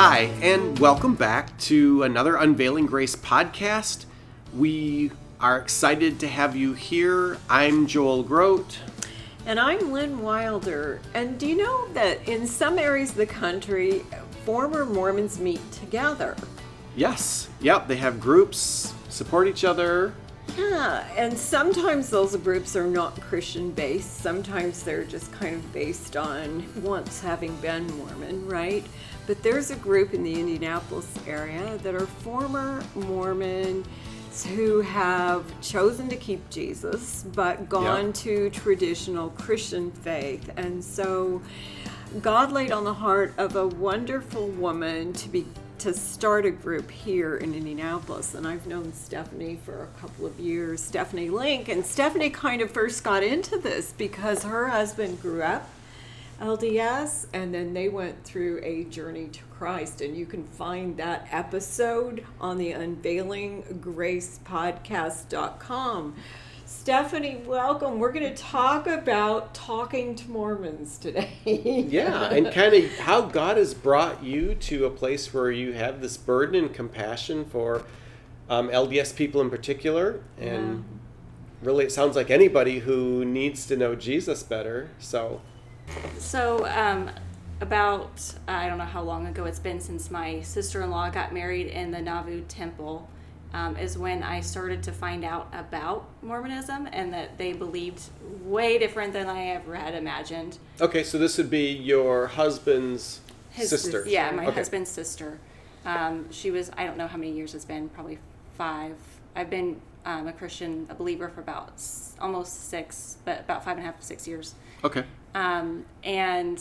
Hi, and welcome back to another Unveiling Grace podcast. We are excited to have you here. I'm Joel Groat. And I'm Lynn Wilder. And do you know that in some areas of the country, former Mormons meet together? Yes, yep, they have groups, support each other. Yeah, and sometimes those groups are not Christian based. Sometimes they're just kind of based on once having been Mormon, right? But there's a group in the Indianapolis area that are former Mormons who have chosen to keep Jesus but gone Yeah. to traditional Christian faith. And so God laid on the heart of a wonderful woman to be to start a group here in Indianapolis. And I've known Stephanie for a couple of years, Stephanie Link. And Stephanie kind of first got into this because her husband grew up LDS, and then they went through a journey to Christ. And you can find that episode on the Unveiling Grace Podcast.com. Stephanie, welcome. We're going to talk about talking to Mormons today. Yeah, and kind of how God has brought you to a place where you have this burden and compassion for um, LDS people in particular. And really, it sounds like anybody who needs to know Jesus better. So, So, um, about I don't know how long ago it's been since my sister in law got married in the Nauvoo temple, um, is when I started to find out about Mormonism and that they believed way different than I ever had imagined. okay, so this would be your husband's His sister. Yeah, my Okay. husband's sister. Um, she was, I don't know how many years it's been, probably five. I've been um, a Christian, a believer for about s- almost six, but about five and a half, six years. Okay. Um, and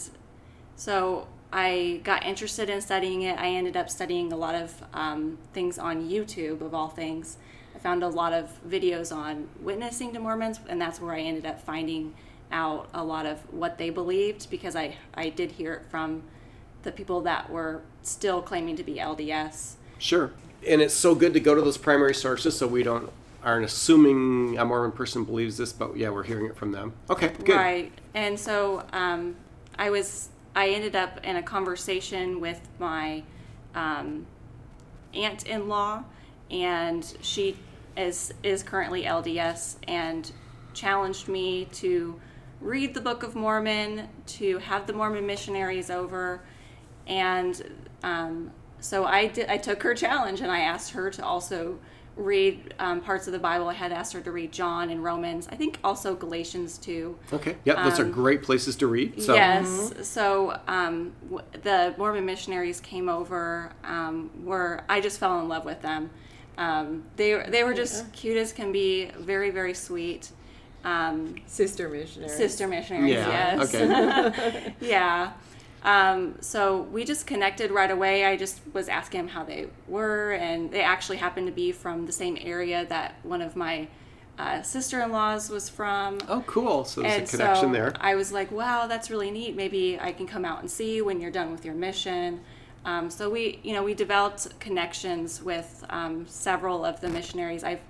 so I got interested in studying it. I ended up studying a lot of um, things on YouTube, of all things. I found a lot of videos on witnessing to Mormons, and that's where I ended up finding out a lot of what they believed because I, I did hear it from the people that were still claiming to be LDS. Sure. And it's so good to go to those primary sources so we don't aren't assuming a Mormon person believes this, but yeah, we're hearing it from them. Okay, good. Right. And so um, I was, I ended up in a conversation with my um, aunt in law, and she is, is currently LDS and challenged me to read the Book of Mormon, to have the Mormon missionaries over. And um, so I, did, I took her challenge and I asked her to also read um, parts of the Bible. I had asked her to read John and Romans. I think also Galatians too. Okay. Yeah, those are great places to read. So Um, Yes. So um, w- the Mormon missionaries came over. Um, were I just fell in love with them. Um, they they were just cute as can be. Very very sweet. Um, Sister missionary. sister missionaries. Yeah, Yes. okay. yeah. Um, so we just connected right away. I just was asking them how they were, and they actually happened to be from the same area that one of my uh, sister-in-laws was from. Oh, cool. So there's and a connection so there. I was like, wow, that's really neat. Maybe I can come out and see you when you're done with your mission. Um, so we, you know, we developed connections with um, several of the missionaries. I've,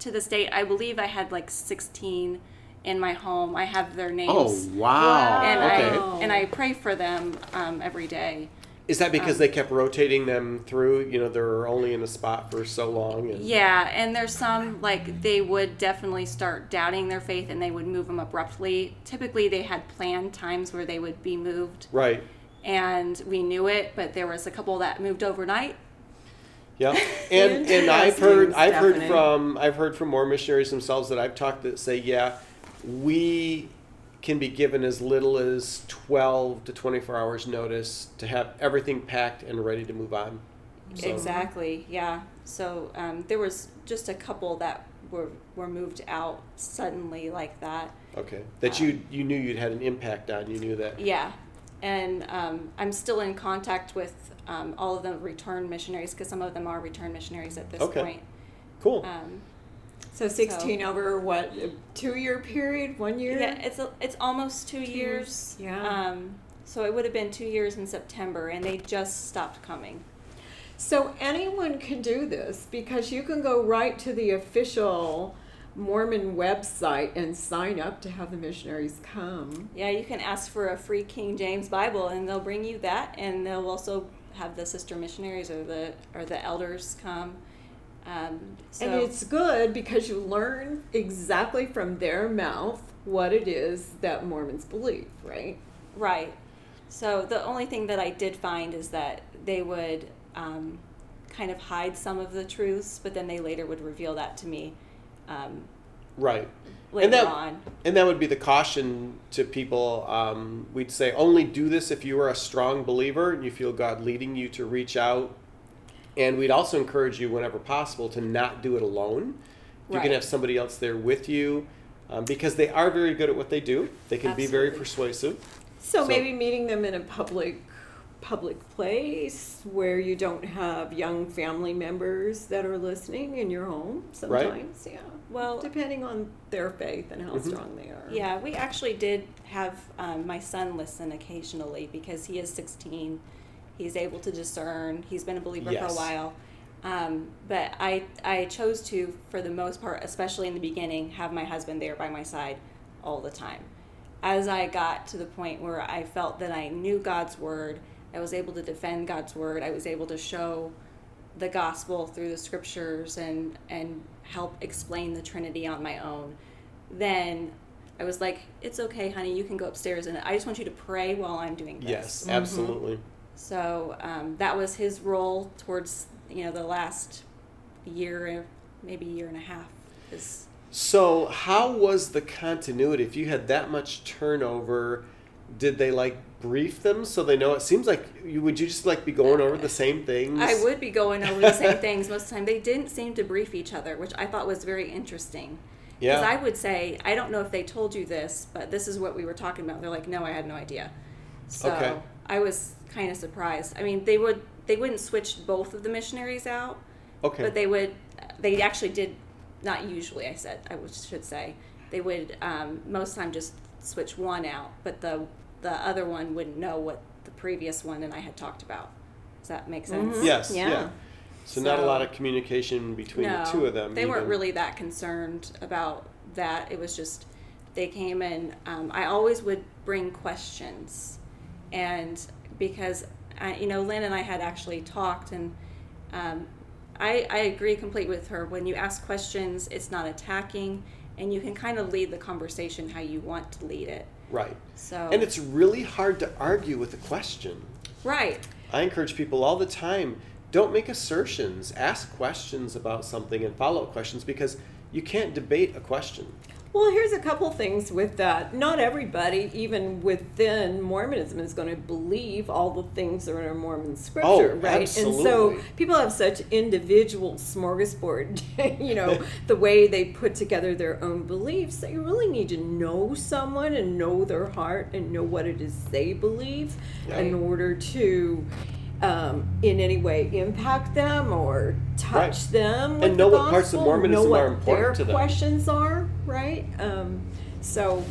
to this date, I believe I had like 16 in my home. I have their names. Oh, wow. And okay. I and I pray for them um, every day. Is that um, because they kept rotating them through? You know, they're only in a spot for so long. And, Yeah, and there's some like they would definitely start doubting their faith and they would move them abruptly. Typically, they had planned times where they would be moved, Right. and we knew it. But there was a couple that moved overnight. Yeah. And and I've heard I've heard from I've heard from more missionaries themselves that I've talked that say, yeah, we can be given as little as 12 to 24 hours notice to have everything packed and ready to move on. So- Exactly. Yeah. So um, there was just a couple that were were moved out suddenly like that. Okay. That you you knew you'd had an impact on. You knew that. Yeah. and um, I'm still in contact with um, all of the return missionaries because some of them are return missionaries at this Okay. point. Cool. So 16 over what, two year period, one year? yeah, it's a, it's almost two, Two years. years, yeah. Um, so it would have been two years in September, and they just stopped coming. So anyone can do this because you can go right to the official Mormon website and sign up to have the missionaries come. Yeah, you can ask for a free King James Bible, and they'll bring you that, and they'll also have the sister missionaries or the or the elders come. Um, so And it's good because you learn exactly from their mouth what it is that Mormons believe, right? right. So the only thing that I did find is that they would um, kind of hide some of the truths, but then they later would reveal that to me um, right. later and that, on. And that would be the caution to people. Um, we'd say only do this if you are a strong believer and you feel God leading you to reach out. And we'd also encourage you, whenever possible, to not do it alone. You Right. can have somebody else there with you um, because they are very good at what they do. They can be very persuasive. So, So- maybe meeting them in a public public place where you don't have young family members that are listening in your home sometimes yeah Well- depending on their faith and how Mhm. strong they are Yeah, we actually did have um, my son listen occasionally because he is 16. He's able to discern. He's been a believer for a while. Um, but I, I chose to, for the most part, especially in the beginning, have my husband there by my side all the time. As I got to the point where I felt that I knew God's word, I was able to defend God's word, I was able to show the gospel through the scriptures and and help explain the Trinity on my own, then I was like, "It's okay, honey. You can go upstairs, and I just want you to pray while I'm doing this." Yes, absolutely. So um, that was his role towards you know the last year, maybe year and a half. Is So, how was the continuity? If you had that much turnover, did they like brief them so they know? It seems like you would you just like be going over the same things. I would be going over the same things most of the time. They didn't seem to brief each other, which I thought was very interesting. Because Yeah. I would say, I don't know if they told you this, but this is what we were talking about. They're like, no, I had no idea. So Okay. I was kind of surprised. I mean, they would they wouldn't switch both of the missionaries out, Okay. but they would. They actually did, not usually. I said I should say they would um, most time just switch one out, but the the other one wouldn't know what the previous one and I had talked about. Does that make sense? yes. Yeah. Yeah. So, not a lot of communication between the two of them. They weren't really that concerned about that. It was just they came and um, I always would bring questions, and because I, you know Lynn and I had actually talked, and um, I, I agree completely with her. When you ask questions, it's not attacking, and you can kind of lead the conversation how you want to lead it. right. So And it's really hard to argue with a question. right. I encourage people all the time don't make assertions, ask questions about something and follow up questions because you can't debate a question. Well here's a couple things with that. Not everybody even within mormonism is going to believe all the things that are in a mormon scripture Oh, right? And so people have such individual smorgasbord you know the way they put together their own beliefs that you really need to know someone and know their heart and know what it is they believe in order to um, in any way impact them or touch Right. them with And know the what parts of Mormonism know what are important their to them. questions are right um, so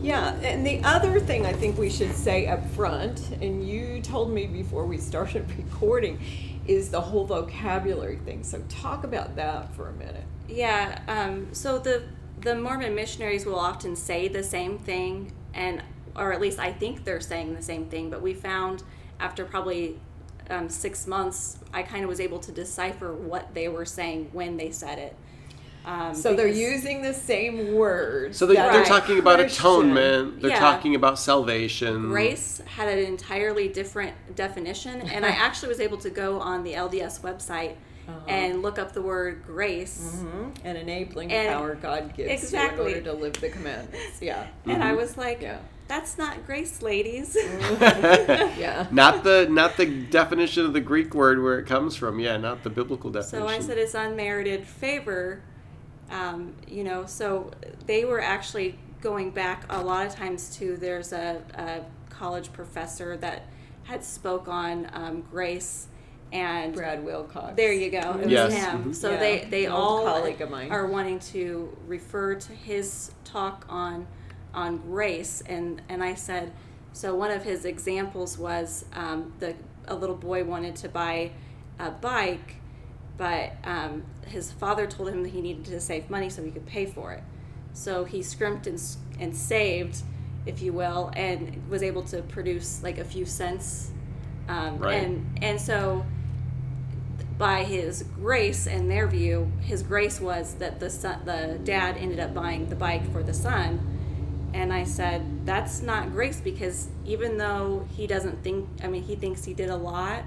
yeah and the other thing i think we should say up front and you told me before we started recording is the whole vocabulary thing so talk about that for a minute Yeah. Um, so the the Mormon missionaries will often say the same thing, and or at least I think they're saying the same thing. But we found after probably um, six months, I kind of was able to decipher what they were saying when they said it. Um, so they're using the same words So they, that they're Right. talking about Christian- atonement, they're Yeah. talking about salvation. Grace had an entirely different definition, and I actually was able to go on the LDS website and look up the word grace. Mhm. and enabling And- power god gives Exactly. you in order to live the commandments yeah And I was like, Yeah. that's not grace, ladies. yeah not the not the definition of the Greek word where it comes from. Yeah, not the biblical definition. So I said it's unmerited favor. Um, you know, so they were actually going back a lot of times to there's a, a college professor that had spoke on um, grace and Brad Wilcox. there you go. It Yes. was him. Mhm. So Yeah, they they all colleague of mine. are wanting to refer to his talk on on grace, and and I said, so one of his examples was um, the a little boy wanted to buy a bike, but um, his father told him that he needed to save money so he could pay for it. So he scrimped and and saved, if you will, and was able to produce like a few cents. Um, Right. And and so by his grace and their view, his grace was that the son, the dad ended up buying the bike for the son. And I said, that's not grace because even though he doesn't think, I mean, he thinks he did a lot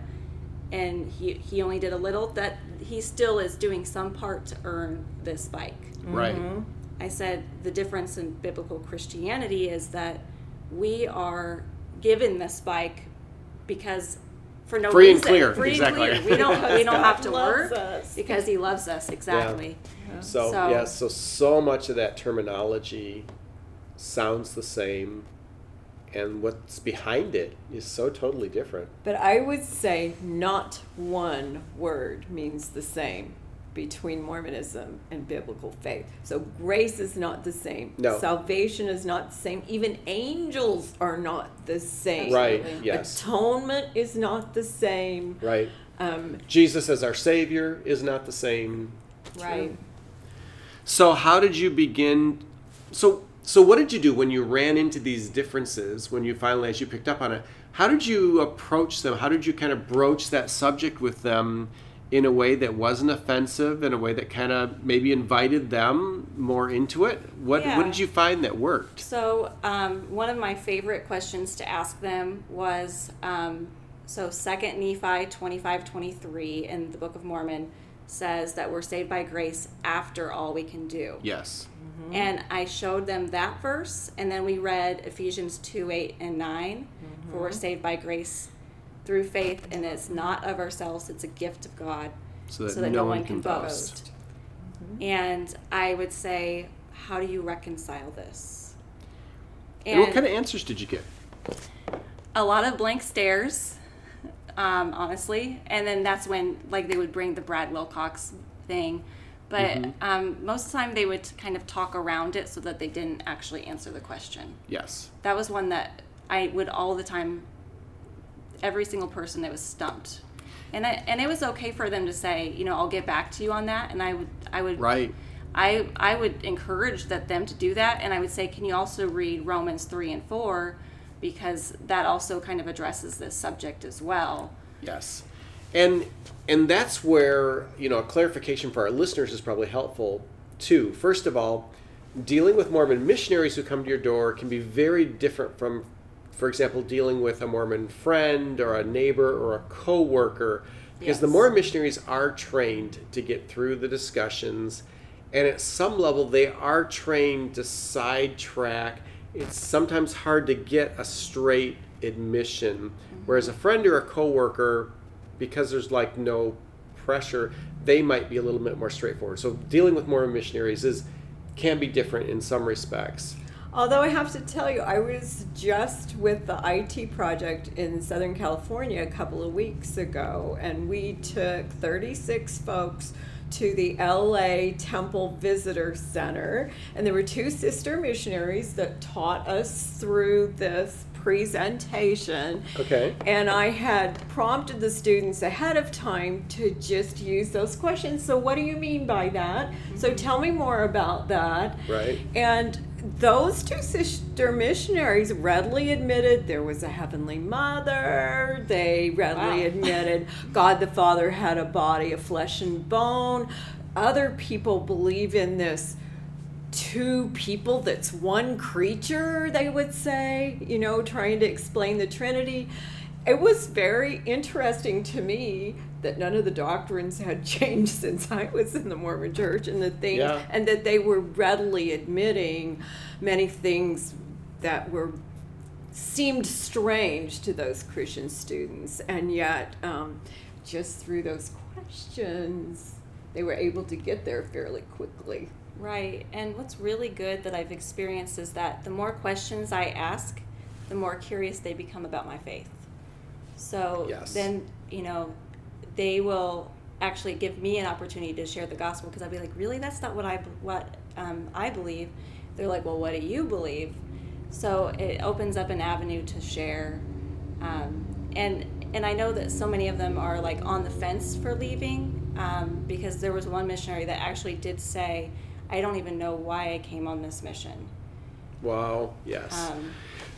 and he, he only did a little, that he still is doing some part to earn this bike. Right. Mm-hmm. I said the difference in biblical Christianity is that we are given this bike because for no Free and reason. clear, Free exactly. and clear. We don't we don't have to work us. because He loves us exactly. So, So- yeah, so so much of that terminology sounds the same, and what's behind it is so totally different. But I would say not one word means the same between Mormonism and biblical faith. So grace is not the same. No. Salvation is not the same. Even angels are not the same. Right? Yes. Atonement is not the same. Right. Um, Jesus as our Savior is not the same. right. So how did you begin? So so what did you do when you ran into these differences? When you finally, as you picked up on it, how did you approach them? How did you kind of broach that subject with them in a way that wasn't offensive, in a way that kind of maybe invited them more into it? What Yeah. what did you find that worked? So um, one of my favorite questions to ask them was um, so Second Nephi twenty five twenty three in the Book of Mormon says that we're saved by grace after all we can do. Yes. And I showed them that verse, and then we read Ephesians 2 8 and 9. For we're saved by grace through faith, and it's not of ourselves, it's a gift of God, So that, no, one can boast. boast. And I would say, How do you reconcile this? And what kind of answers did you get? a lot of blank stares, um, honestly. And then that's when like they would bring the Brad Wilcox thing. But um, most of the time they would kind of talk around it so that they didn't actually answer the question. Yes. That was one that I would all the time, every single person that was stumped. And, I, and it was okay for them to say, you know, I'll get back to you on that. And I would, I would, Right. I, I would encourage that them to do that and i would say can you also read romans 3 and 4 because that also kind of addresses this subject as well Yes. And and that's where, you know, a clarification for our listeners is probably helpful too. First of all, dealing with Mormon missionaries who come to your door can be very different from for example, dealing with a Mormon friend or a neighbor or a coworker because the Yes. Mormon missionaries are trained to get through the discussions and at some level they are trained to sidetrack. It's sometimes hard to get a straight admission. Whereas a friend or a coworker, because there's like no pressure, they might be a little bit more straightforward. So dealing with Mormon missionaries is can be different in some respects. Although I have to tell you, I was just with the IT project in Southern California a couple of weeks ago, and we took 36 folks to the LA Temple Visitor Center. And there were two sister missionaries that taught us through this presentation. Okay. And I had prompted the students ahead of time to just use those questions. So, what do you mean by that? So, tell me more about that. Right. And those two sister missionaries readily admitted there was a heavenly mother. They readily Wow. admitted God the Father had a body of flesh and bone. Other people believe in this two people that's one creature, they would say, you know, trying to explain the Trinity. It was very interesting to me that none of the doctrines had changed since I was in the Mormon church and the things Yeah. and that they were readily admitting many things that were seemed strange to those Christian students and yet um, just through those questions they were able to get there fairly quickly. right and what's really good that i've experienced is that the more questions i ask the more curious they become about my faith. So Yes. then, you know, they will actually give me an opportunity to share the gospel because I'll be like, really, that's not what I what um, I believe. They're like, well, what do you believe? So it opens up an avenue to share, um, and and I know that so many of them are like on the fence for leaving um, because there was one missionary that actually did say, I don't even know why I came on this mission. Wow. Yes.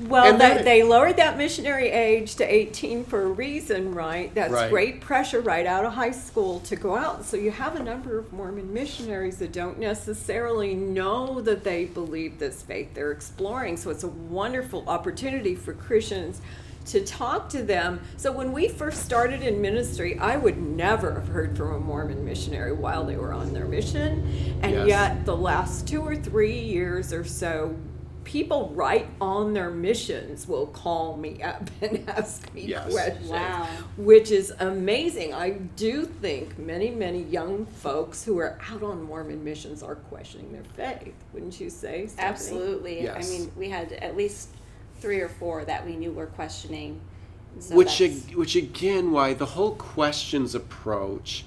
Well, And they, they lowered that missionary age to 18 for a reason, right? That's Right. great pressure right out of high school to go out. So you have a number of Mormon missionaries that don't necessarily know that they believe this faith they're exploring. So it's a wonderful opportunity for Christians to talk to them. So when we first started in ministry, I would never have heard from a Mormon missionary while they were on their mission. And Yes. yet the last two or three years or so, people right on their missions will call me up and ask me Yes. questions, Wow. which is amazing. I do think many, many young folks who are out on Mormon missions are questioning their faith. Wouldn't you say? Stephanie? absolutely. Yes. I mean, we had at least three or four that we knew were questioning. So which ag- which again why the whole questions approach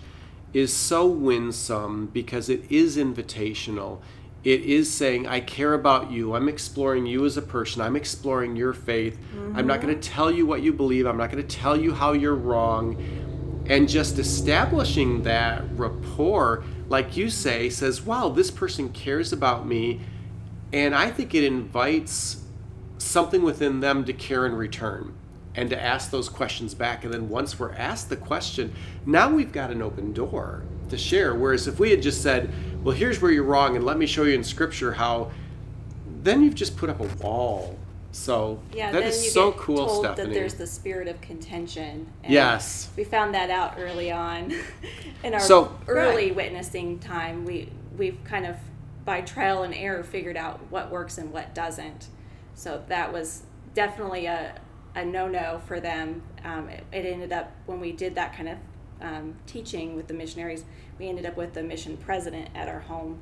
is so winsome because it is invitational it is saying i care about you. I'm exploring you as a person. I'm exploring your faith. I'm not mm-hmm. going to tell you what you believe. I'm not going to tell you how you're wrong. And just establishing that rapport like you say says wow this person cares about me. And i think it invites something within them to care in return and to ask those questions back. And then once we're asked the question, now we've got an open door to share. Whereas if we had just said, well, here's where you're wrong, and let me show you in scripture how, then you've just put up a wall. So Yeah, that is so cool, told Stephanie. that there's the spirit of contention. and Yes. we found that out early on in our So- early Right. witnessing time. We we've kind of by trial and error figured out what works and what doesn't. So that was definitely a a no no for them. Um, it, it ended up when we did that kind of um, teaching with the missionaries, we ended up with the mission president at our home.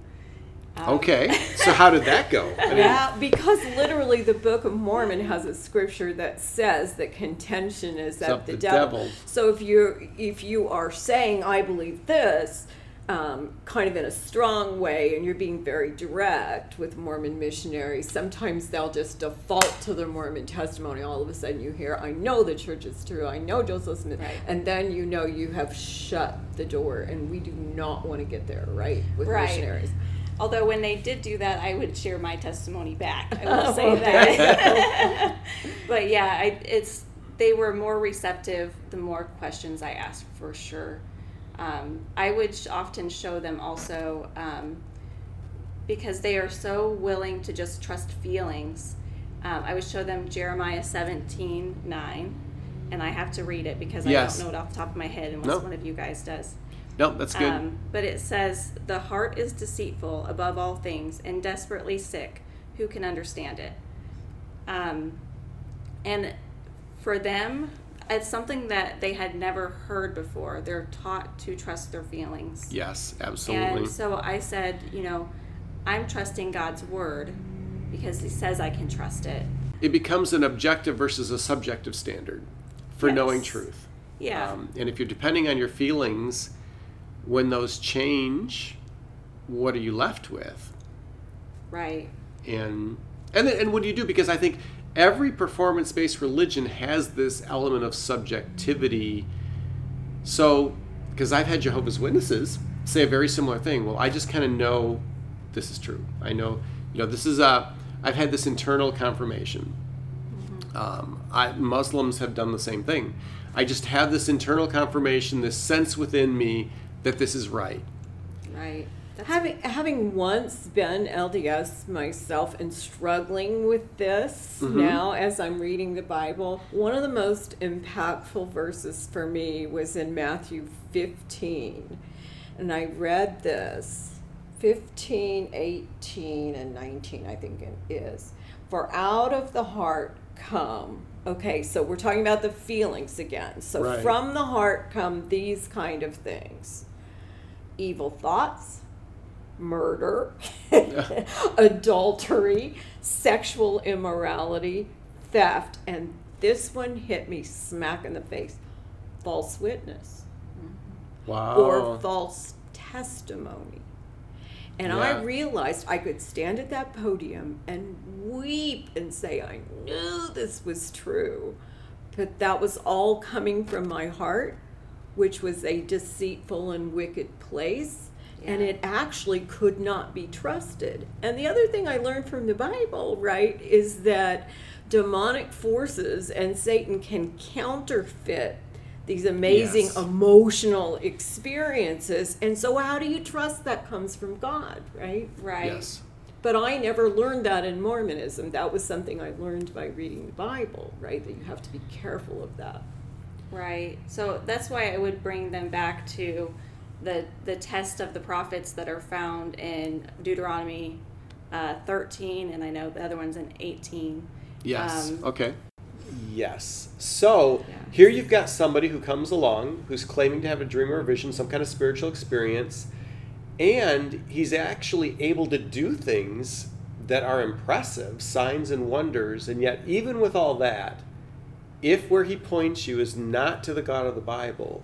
Um, okay, so how did that go? I mean, Yeah, because literally the Book of Mormon has a scripture that says that contention is of the, the devil. devil. So if you if you are saying I believe this, um, kind of in a strong way, and you're being very direct with Mormon missionaries, sometimes they'll just default to their Mormon testimony. All of a sudden, you hear, "I know the church is true. I know Joseph Smith," Right. and then you know you have shut the door, and we do not want to get there, right, with Right. missionaries. Although when they did do that, I would share my testimony back. I will say that. but yeah, I, it's they were more receptive the more questions I asked for sure. Um, I would often show them also um, because they are so willing to just trust feelings. Um, I would show them Jeremiah 17 9, and I have to read it because Yes. I don't know it off the top of my head unless No. one of you guys does. no, that's good. Um, but it says, The heart is deceitful above all things and desperately sick. Who can understand it? Um, and for them, it's something that they had never heard before. They're taught to trust their feelings. yes, absolutely. And so I said, you know, I'm trusting God's word because He says I can trust it. it becomes an objective versus a subjective standard for Yes. knowing truth. Yeah. Um, and if you're depending on your feelings, when those change, what are you left with? right. And and then- and what do you do? Because I think every performance-based religion has this element of subjectivity. So, because I've had Jehovah's Witnesses say a very similar thing. Well, I just kind of know this is true. I know, you know, this is a. I've had this internal confirmation. Um, I, Muslims have done the same thing. I just have this internal confirmation, this sense within me that this is right. Right. That's Having having once been LDS myself and struggling with this Mhm. now as I'm reading the Bible, one of the most impactful verses for me was in Matthew 15. And I read this 15, 18, and 19, I think it is. For out of the heart come. Okay, so we're talking about the feelings again. So Right. from the heart come these kind of things evil thoughts, murder, adultery, sexual immorality, theft, and this one hit me smack in the face false witness mm-hmm. Wow. or false testimony. And Yeah. I realized I could stand at that podium and weep and say, I knew this was true. But that was all coming from my heart, which was a deceitful and wicked place. And it actually could not be trusted. And the other thing I learned from the Bible, right, is that demonic forces and Satan can counterfeit these amazing Yes. emotional experiences. And so, how do you trust that comes from God, right? Right. Yes. But I never learned that in Mormonism. That was something I learned by reading the Bible, right? That you have to be careful of that. Right. So that's why I would bring them back to the the test of the prophets that are found in Deuteronomy uh, 13, and I know the other one's in 18. Yes. Um, okay. Yes. So Yeah. here you've got somebody who comes along who's claiming to have a dream or a vision, some kind of spiritual experience, and he's actually able to do things that are impressive, signs and wonders, and yet even with all that, if where he points you is not to the God of the Bible,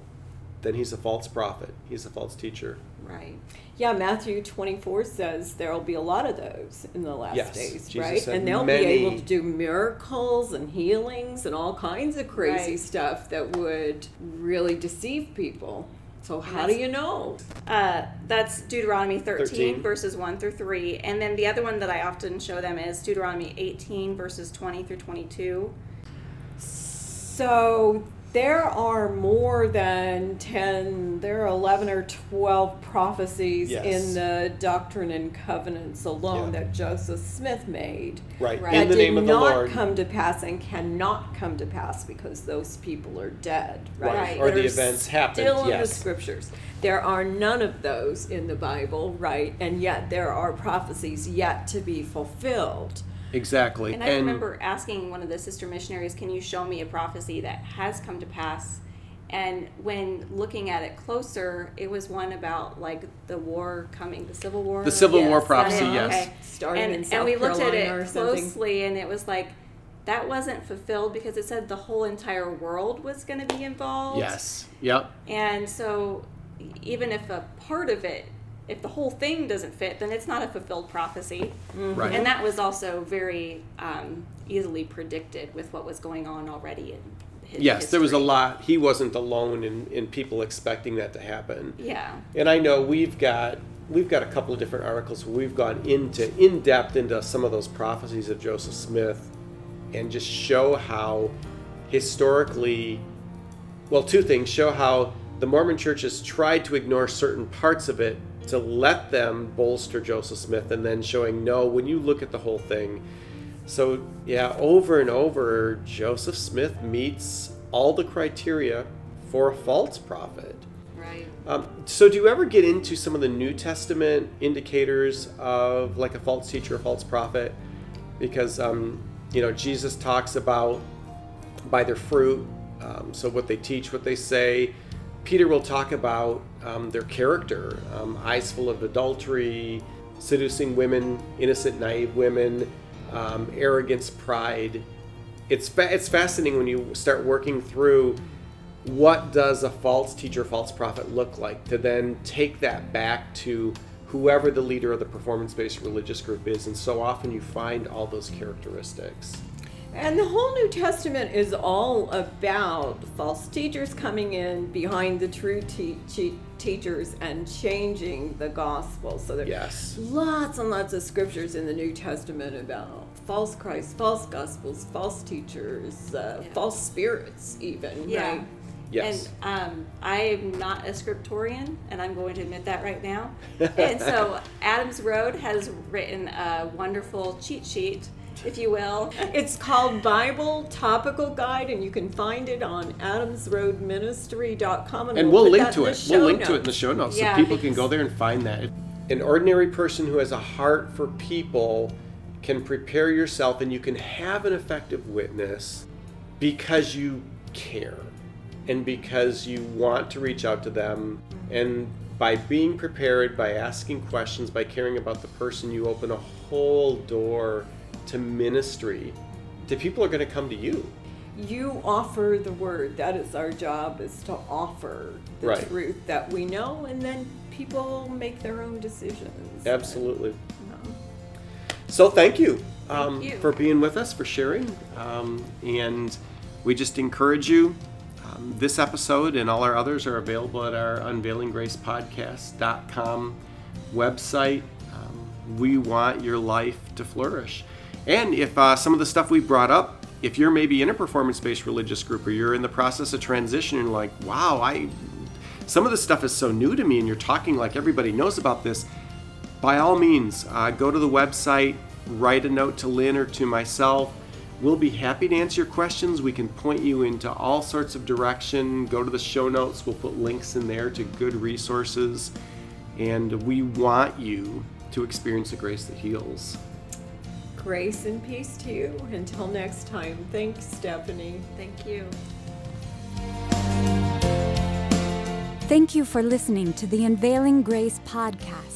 then he's a false prophet. He's a false teacher. Right. Yeah, Matthew 24 says there'll be a lot of those in the last Yes, days, Jesus right? said And they'll many- be able to do miracles and healings and all kinds of crazy Right. stuff that would really deceive people. So, how do you know? Uh, that's Deuteronomy 13, 13. verses 1 through 3. And then the other one that I often show them is Deuteronomy 18, verses 20 through 22. So there are more than 10, there are 11 or 12 prophecies Yes. in the Doctrine and Covenants alone Yeah. that Joseph Smith made. Right. Right. In that the did name of the not Lord. come to pass and cannot come to pass because those people are dead, right? Right. That Or the events happened, Still in the scriptures. There are none of those in the Bible, right? And yet there are prophecies yet to be fulfilled. Exactly. And I remember asking one of the sister missionaries, Can you show me a prophecy that has come to pass? And when looking at it closer, it was one about like the war coming, the Civil War. The Civil War Yes, prophecy, uh-huh. yes. Starting and, in and South we looked at Carolina or it closely, and it was like that wasn't fulfilled because it said the whole entire world was going to be involved. Yes. Yep. And so, even if a part of it, if the whole thing doesn't fit, then it's not a fulfilled prophecy. Right. And that was also very um, easily predicted with what was going on already in his Yes, there was a lot. He wasn't alone in, in people expecting that to happen. Yeah. And I know we've got we've got a couple of different articles where we've gone into in depth into some of those prophecies of Joseph Smith and just show how historically well two things show how the Mormon church has tried to ignore certain parts of it to let them bolster Joseph Smith and then showing no when you look at the whole thing so yeah over and over Joseph Smith meets all the criteria for a false prophet Right. um, so, do you ever get into some of the New Testament indicators of like a false teacher, a false prophet? Because um, you know Jesus talks about by their fruit. Um, so, what they teach, what they say. Peter will talk about um, their character, um, eyes full of adultery, seducing women, innocent, naive women, um, arrogance, pride. It's fa- it's fascinating when you start working through what does a false teacher, false prophet look like to then take that back to whoever the leader of the performance based religious group is. And so often you find all those characteristics. And the whole New Testament is all about false teachers coming in behind the true te- te- teachers and changing the gospel. So there's Yes. lots and lots of scriptures in the New Testament about false Christ, false gospels, false teachers, uh, Yeah. false spirits, even. Yeah. Right? Yes. And um, I'm not a scriptorian, and I'm going to admit that right now. and so Adams Road has written a wonderful cheat sheet, if you will. It's called Bible Topical Guide, and you can find it on adamsroadministry.com. And we'll we'll link to it. We'll link to it in the show notes Yeah, so people can go there and find that. An ordinary person who has a heart for people can prepare yourself and you can have an effective witness because you care and because you want to reach out to them and by being prepared by asking questions by caring about the person you open a whole door to ministry to people are going to come to you. You offer the word. That is our job is to offer the Right. truth that we know and then people make their own decisions. Absolutely. Um, So thank you, um, you. for being with us, for sharing. Um, and we just encourage you. Um, this episode and all our others are available at our unveilinggracepodcast.com website. Um, we want your life to flourish. And if uh, some of the stuff we brought up, if you're maybe in a performance based religious group or you're in the process of transitioning, like, wow, I some of this stuff is so new to me and you're talking like everybody knows about this, by all means, uh, go to the website, write a note to Lynn or to myself. We'll be happy to answer your questions. We can point you into all sorts of direction. Go to the show notes. We'll put links in there to good resources. And we want you to experience the grace that heals. Grace and peace to you. Until next time. Thanks, Stephanie. Thank you. Thank you for listening to the Unveiling Grace podcast.